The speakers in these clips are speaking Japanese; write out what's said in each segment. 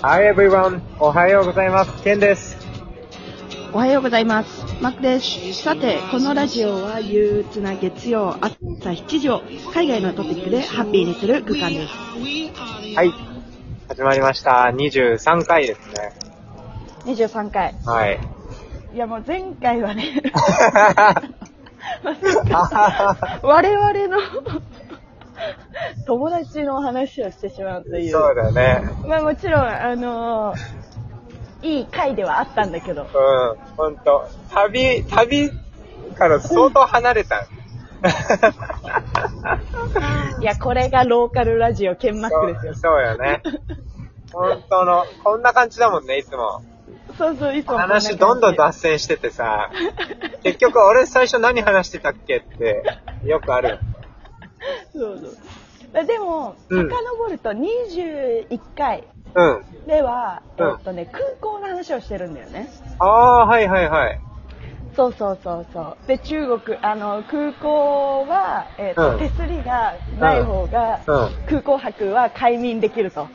Hi everyone! おはようございます。ケンです。おはようございます。マックです。さて、このラジオは憂鬱な月曜朝7時を海外のトピックでハッピーにする空間です。はい。始まりました。23回ですね。23回。はい。いやもう前回はね、我々の友達の話をしてしまうという。そうだよね。まあもちろん、あのーいい回ではあったんだけど、うん。ほんと。旅、旅から相当離れた。いや、これがローカルラジオケンマックですよ。そうよね。本当の、こんな感じだもんね、いつも。そうそう、いつも話どんどん脱線しててさ、結局俺最初何話してたっけって、よくある。そうそう。でも、うん遡ると21回うん。では、うんえっとね、空港の話をしてるんだよね。ああ、はいはいはい。そうそうそうそう。で、中国、あの、空港は、えっとうん手すりがない方が、うん。空港泊は快眠できると。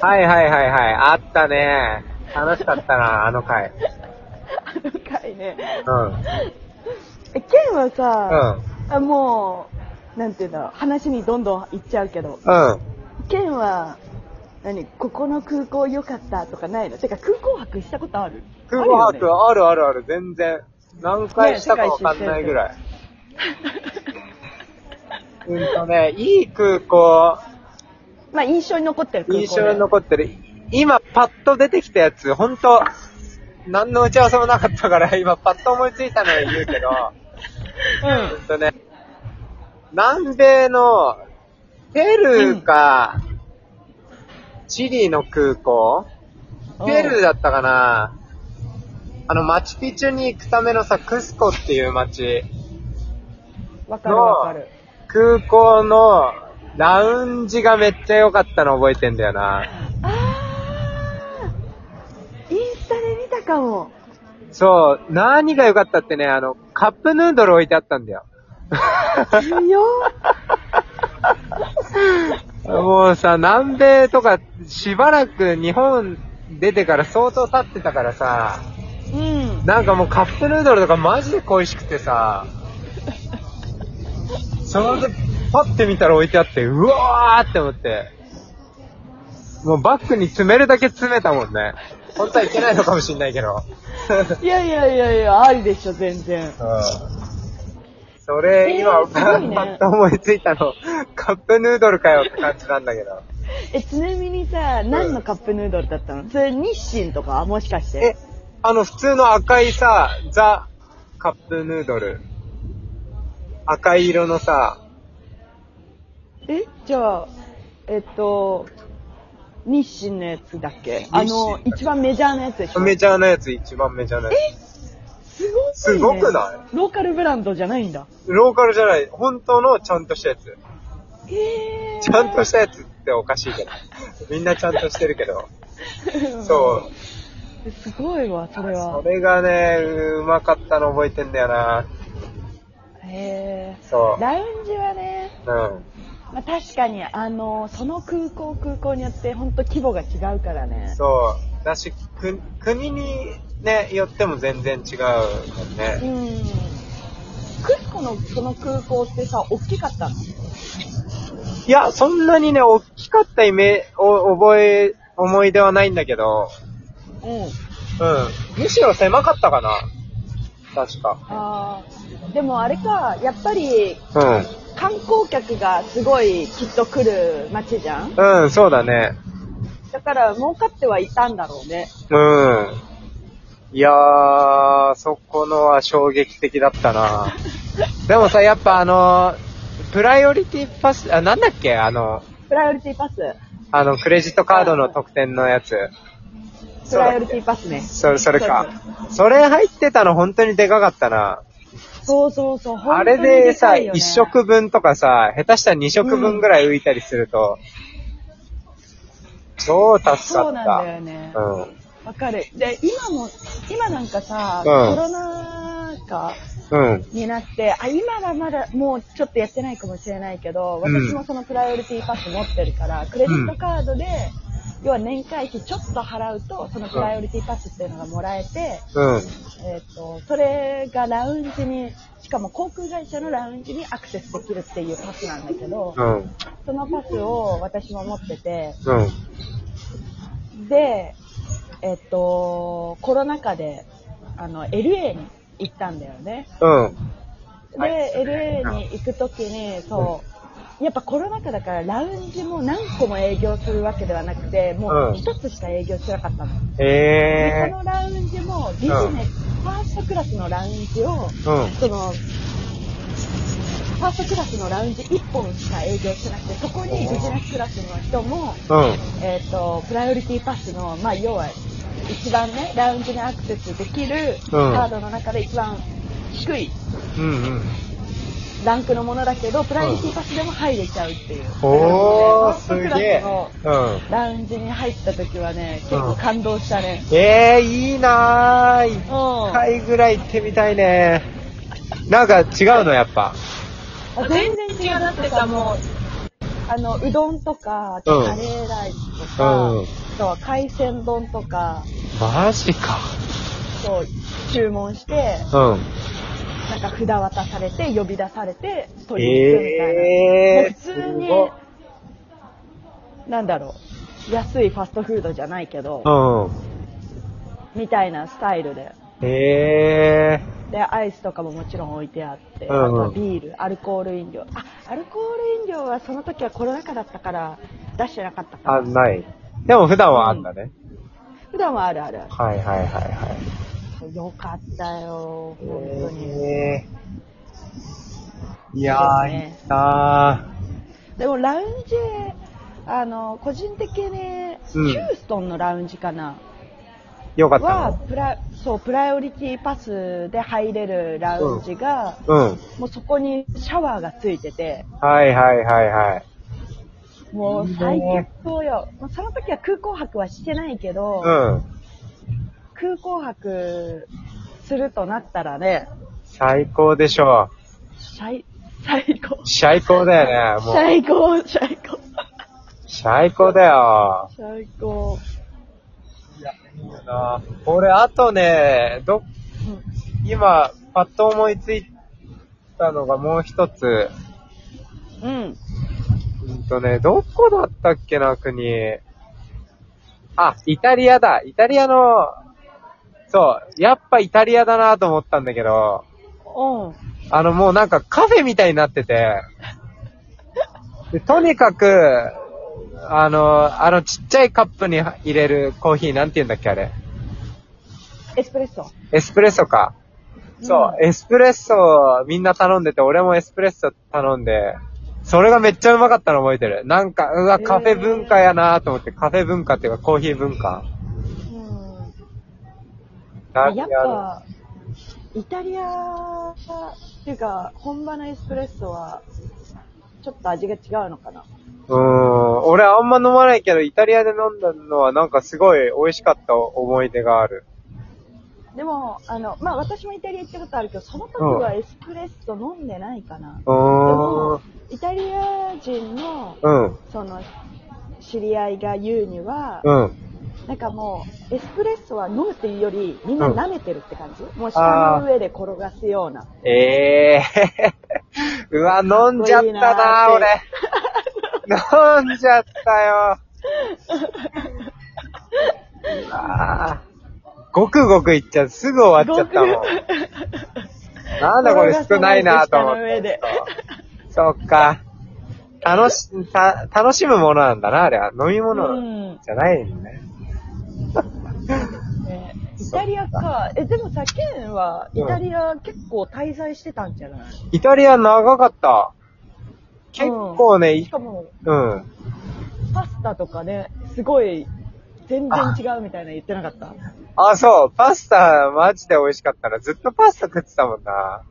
はいはいはいはい。あったね。楽しかったな、あの回。あの回ね。うん。え、ケンはうさ、ん。あもう、なんていうんだろう、話にどんどん行っちゃうけど、うん。ケンは、何、ここの空港良かったとかないの？てか空港泊したことある？空港泊？あるあるある、全然。何回したかわかんないぐらい。うんとね、いい空港、まあ印象に残ってる空港印象に残ってる。今、パッと出てきたやつ、ほんと、何の打ち合わせもなかったから、今、パッと思いついたのは言うけど、うんうんとね、南米の、ペルーか、チリの空港ペルーだったかなあの、マチュピチュに行くためのさ、クスコっていう街、わかるわかる。空港のラウンジがめっちゃ良かったの覚えてんだよな。かも。そう、何が良かったってね、あの、カップヌードル置いてあったんだよ。強 もうさ、南米とかしばらく日本出てから相当経ってたからさ、うん。なんかもうカップヌードルとかマジで恋しくてさ、それでパッて見たら置いてあって、うわーって思って、もうバッグに詰めるだけ詰めたもんね。本当はいけないのかもしんないけど。いやいやいやいや、ありでしょ、全然。それ、えー今、すごいねパッと思いついたの、カップヌードルかよって感じなんだけど。え、ちなみにさ、何のカップヌードルだったの？それ日清とか？もしかしえて。、あの、普通の赤いさ、ザ・カップヌードル。赤い色のさ、えじゃあ、えっと、日清のやつだっけ？あの、一番メジャーなやつでしょ？メジャーなやつ、一番メジャーなやすごい、ね。すごくない？ローカルブランドじゃないんだ。つ。ローカルじゃない、本当のちゃんとしたやつ。へー。ちゃんとしたやつっておかしいけど。みんなちゃんとしてるけど。そう。う。すごいわ、それはそ。れがね、うまかったの覚えてんだよな。へそー。ラウンジはね、う。うん。まあ、確かに、あの、その空港空港によって本当規模が違うからね。そう。だし、く、国にね、よっても全然違うもんうね。ん。クスコのその空港ってさ、大きかったの？いや、そんなにね、大きかったイメお覚え、思い出はないんだけど、うん。うん。むしろ狭かったかな。確か。あーでもあれか、やっぱりう観光客がすごいきっと来る街じゃん？ん。うん、そうだね。だから儲かってはいたんだろうね。うん。いやー、そこのは衝撃的だったな。でもさ、やっぱあの、プライオリティパス、あ、なんだっけ？あの、プライオリティパス？あの、クレジットカードの特典のやつ。プライオリティパスね。それ、それか。それ入ってたの本当にでかかったな。そうそうそう。あれでさ、一一食分とかさ、下手したら二食分ぐらい浮いたりすると、超助かった。そうなんだよね。うん。わかる。で、今も、今なんかさ、うんコロナ禍うん。になって、あ、今はまだもうちょっとやってないかもしれないけど、うん私もそのプライオリティパス持ってるから、クレジットカードで、要は年会費ちょっと払うと、そのプライオリティパスっていうのがもらえて、うん。えっ、と、それがラウンジに、しかも航空会社のラウンジにアクセスできるっていうパスなんだけど、うん。そのパスを私も持ってて、うん。で、えっ、と、コロナ禍で、あの、LA に行ったんだよね。うん。で、はい LA に行くときに、そう、やっぱコロナ禍だからラウンジも何個も営業するわけではなくて、もう一つしか営業してなかったの。で、えそのラウンジもビジネス、うんファーストクラスのラウンジを。その、ファーストクラスのラウンジ1本しか営業してなくて、そこにビジネスクラスの人も、うん。えっ、と、プライオリティパスの、まあ、要は、一番ね、ラウンジにアクセスできるカードの中で一番低いうんうん。ランクのものだけど、プライオリティパスでも入れちゃうっていう。おー、すファーストクラげえうん。ラウンジに入った時はね、結構感動したね。えー、いいなー。一うん。回ぐらい行ってみたいね。なんか違うの、やっぱ。あ全然違う。だってさ、もう、あの、うどんとか、あとカレーライスとか、うんあとは海鮮丼とか、マジか。そう、注文して、うん。なんか札渡されて、呼び出されて、取りに行くみたいな。もうえー。普通になんだろう、安いファストフードじゃないけど、うん。みたいなスタイルで。えで、アイスとかももちろん置いてあって、うんうんあとはビール、アルコール飲料。あ、アルコール飲料はその時はコロナ禍だったから出してなかったー。あ、から。ない。でも普段はあんだね。普段はあるある。はいはいはいはい。よかったよ。いやー、いいなでもラウンジ、あの、個人的に、うんヒューストンのラウンジかな、ー。よかったはのプラ、そう、プライオリティパスで入れるラウンジが、うん。もうそこにシャワーがついてて、はいはいはいはい。もう最高よ。まあその時は空港泊はしてないけど、うん。空港泊するとなったらね、最高でしょ最、最高。う。最高だよね。もう、最高、最高。最高だよ。最高。いいよな俺、あとね、ど、今、パッと思いついたのがもう一つ。うん。うん。うんとね、どこだったっけな、国。あ、イタリアだ。イタリアの、そう、やっぱイタリアだなと思ったんだけど、うん。あのもうなんかカフェみたいになってて、でとにかく、あの、あのちっちゃいカップに入れるコーヒーなんて言うんだっけあれ。エスプレッソ。エスプレッソか。そう、エスプレッソをみんな頼んでて、俺もエスプレッソ頼んで、それがめっちゃうまかったの覚えてる。なんか、うわ、カフェ文化やなと思って、カフェ文化っていうかコーヒー文化。うん。なんやっぱ、イタリアっていうか、本場のエスプレッソは、ちょっと味が違うのかな？うーん、俺あんま飲まないけど、イタリアで飲んだのはなんかすごい美味しかった思い出がある。でも、あの、まあ、私もイタリア行ったことあるけど、その時はエスプレッソ飲んでないかな。うーん、イタリア人の、うん、その、知り合いが言うには、うん。なんかもう、エスプレッソは飲むっていうより、みんな舐めてるって感じ、もう下の上で転がすような。ええー。うわ、飲んじゃったな俺。飲んじゃったよ。うわーごくごくいっちゃう。すぐ終わっちゃったもん。なんだこれ少ないなと思って。そっか。楽し、た、楽しむものなんだな、あれは。飲み物うん。じゃないのね。ねイタリアか。え、でもさ、ケンは、イタリア結構滞在してたんじゃない？イタリア長かった。結構ね、いしかも、うん。パスタとかね、すごい、全然違うみたいな言ってなかった？あ、そう。パスタ、マジで美味しかったな。ずっとパスタ食ってたもんな。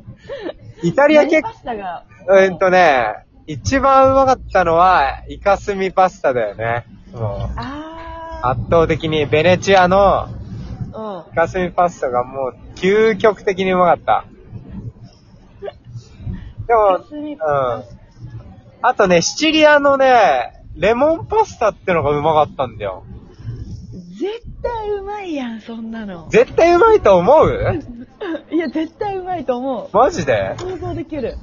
イタリア結何パスタが、うんとね、一番うまかったのは、イカスミパスタだよね。もう。あ圧倒的にベネチアのうん。イカスミパスタがもう究極的にうまかった。でも、うんパ。あとね、シチリアのね、レモンパスタってのがうまかったんだよ。絶対うまいやん、そんなの。絶対うまいと思う？いや、絶対うまいと思マジで？う。想像できる。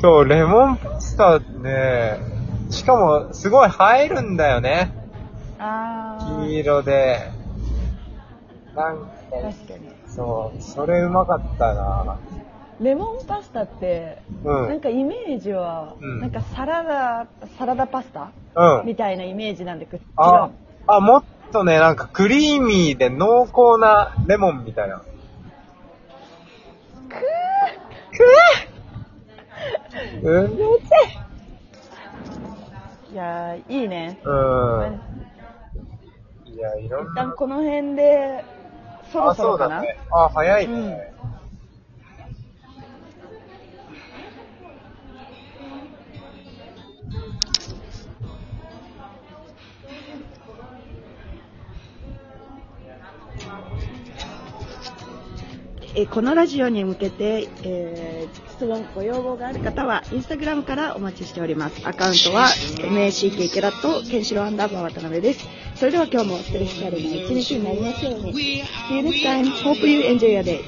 そう、レモンパスタね、しかもすごい映えるんだよね。あ黄ー。色で。なんか、確かに。そう、それうまかったなレモンパスタって、うん。なんかイメージは、うんなんかサラダ、サラダパスタうん。みたいなイメージなんでくっあ、あ、もっとね、なんかクリーミーで濃厚なレモンみたいな。くぅうんいやー、いいね。うん。いや、いろんな。一旦この辺で、そろあ、そろかだね。あ、早いね。えーこのラジオに向けて、えー質問、ご要望がある方は、インスタグラムからお待ちしております。アカウントは、MACK ケラット、ケンシロアンダーバー渡辺です。それでは今日もスペシャルな一日になりますように。See you next time. Hope you enjoy your day.